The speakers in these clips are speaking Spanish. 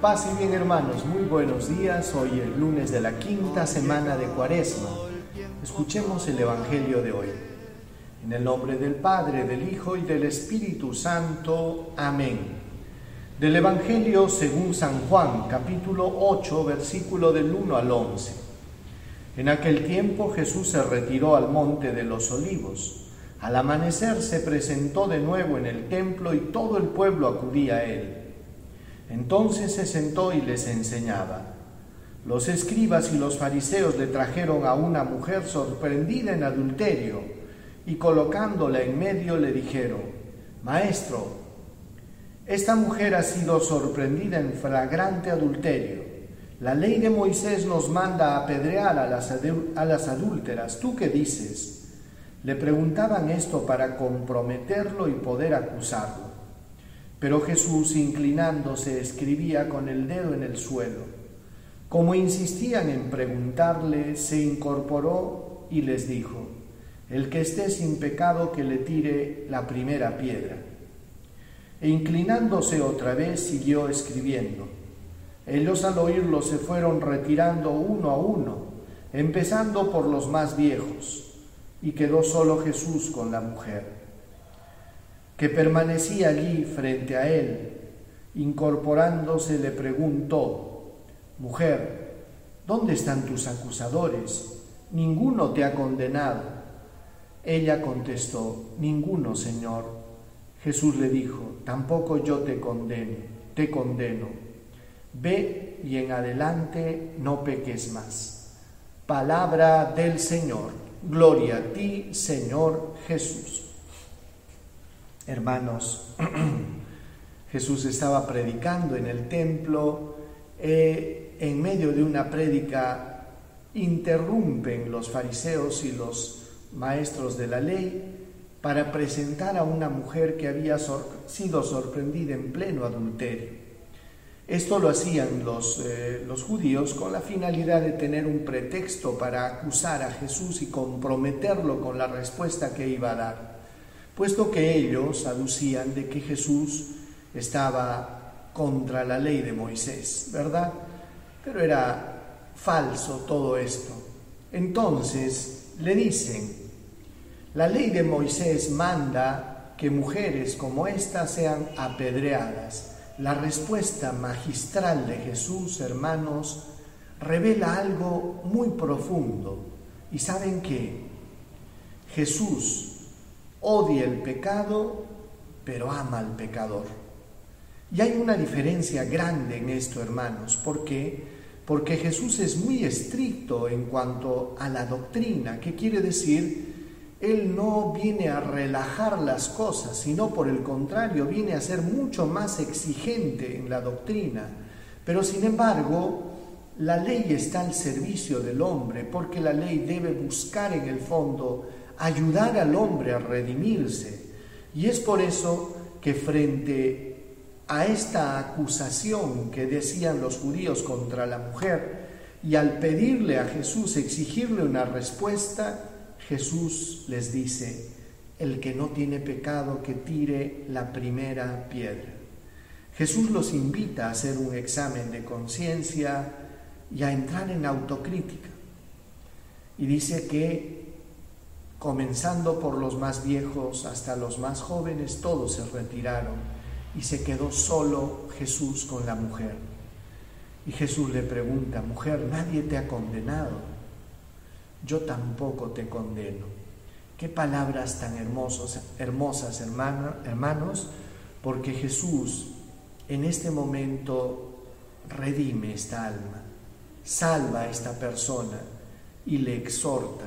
Paz y bien hermanos, muy buenos días. Hoy el lunes de la quinta semana de Cuaresma. Escuchemos el Evangelio de hoy. En el nombre del Padre, del Hijo y del Espíritu Santo. Amén. Del Evangelio según San Juan, capítulo 8, versículo del 1 al 11. En aquel tiempo Jesús se retiró al monte de los olivos. Al amanecer se presentó de nuevo en el templo y todo el pueblo acudía a él. Entonces se sentó y les enseñaba. Los escribas y los fariseos le trajeron a una mujer sorprendida en adulterio y colocándola en medio le dijeron, Maestro, esta mujer ha sido sorprendida en flagrante adulterio. La ley de Moisés nos manda a apedrear a las, a las adúlteras. ¿Tú qué dices? Le preguntaban esto para comprometerlo y poder acusarlo. Pero Jesús, inclinándose, escribía con el dedo en el suelo. Como insistían en preguntarle, se incorporó y les dijo, el que esté sin pecado que le tire la primera piedra. E inclinándose otra vez, siguió escribiendo. Ellos al oírlo se fueron retirando uno a uno, empezando por los más viejos y quedó solo Jesús con la mujer, que permanecía allí frente a él. Incorporándose le preguntó, Mujer, ¿dónde están tus acusadores? Ninguno te ha condenado. Ella contestó, Ninguno, Señor. Jesús le dijo, Tampoco yo te condeno, te condeno. Ve y en adelante no peques más. Palabra del Señor. Gloria a ti, Señor Jesús. Hermanos, Jesús estaba predicando en el templo. Eh, en medio de una prédica interrumpen los fariseos y los maestros de la ley para presentar a una mujer que había sido sorprendida en pleno adulterio. Esto lo hacían eh, los, judíos con la finalidad de tener un pretexto para acusar a Jesús y comprometerlo con la respuesta que iba a dar, puesto que ellos aducían de que Jesús estaba contra la ley de Moisés, ¿verdad? Pero era falso todo esto. Entonces le dicen, la ley de Moisés manda que mujeres como esta sean apedreadas la respuesta magistral de Jesús, hermanos, revela algo muy profundo. ¿Y saben qué? Jesús odia el pecado, pero ama al pecador. Y hay una diferencia grande en esto, hermanos. ¿Por qué? Porque Jesús es muy estricto en cuanto a la doctrina. ¿Qué quiere decir? Él no viene a relajar las cosas, sino por el contrario, viene a ser mucho más exigente en la doctrina. Pero sin embargo, la ley está al servicio del hombre, porque la ley debe buscar en el fondo ayudar al hombre a redimirse. Y es por eso que frente a esta acusación que decían los judíos contra la mujer, y al pedirle a Jesús, exigirle una respuesta, Jesús les dice, el que no tiene pecado que tire la primera piedra. Jesús los invita a hacer un examen de conciencia y a entrar en autocrítica. Y dice que comenzando por los más viejos hasta los más jóvenes, todos se retiraron y se quedó solo Jesús con la mujer. Y Jesús le pregunta, mujer, nadie te ha condenado yo tampoco te condeno. Qué palabras tan hermosas, hermanos, porque Jesús en este momento redime esta alma, salva a esta persona y le exhorta,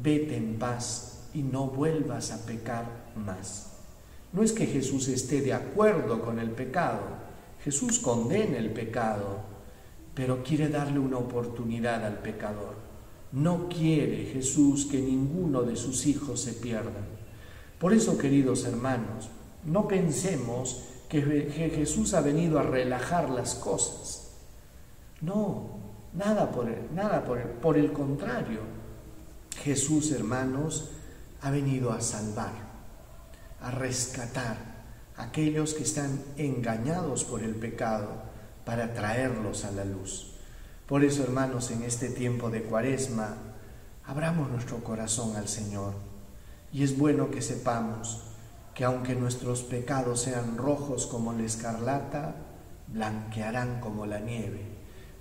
vete en paz y no vuelvas a pecar más. No es que Jesús esté de acuerdo con el pecado, Jesús condena el pecado, pero quiere darle una oportunidad al pecador. No quiere Jesús que ninguno de sus hijos se pierda. Por eso, queridos hermanos, no pensemos que Jesús ha venido a relajar las cosas. No, nada por el, nada por el, por el contrario. Jesús, hermanos, ha venido a salvar, a rescatar a aquellos que están engañados por el pecado, para traerlos a la luz. Por eso, hermanos, en este tiempo de cuaresma, abramos nuestro corazón al Señor. Y es bueno que sepamos que aunque nuestros pecados sean rojos como la escarlata, blanquearán como la nieve.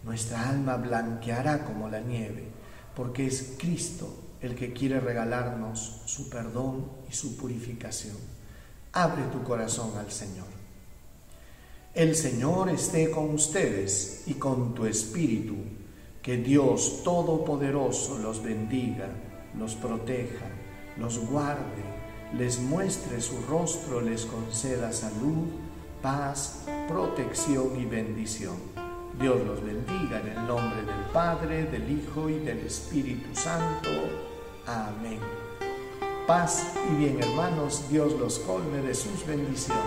Nuestra alma blanqueará como la nieve, porque es Cristo el que quiere regalarnos su perdón y su purificación. Abre tu corazón al Señor. El Señor esté con ustedes y con tu espíritu. Que Dios Todopoderoso los bendiga, los proteja, los guarde, les muestre su rostro, les conceda salud, paz, protección y bendición. Dios los bendiga en el nombre del Padre, del Hijo y del Espíritu Santo. Amén. Paz y bien hermanos, Dios los colme de sus bendiciones.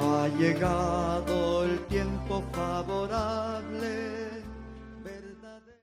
Ha llegado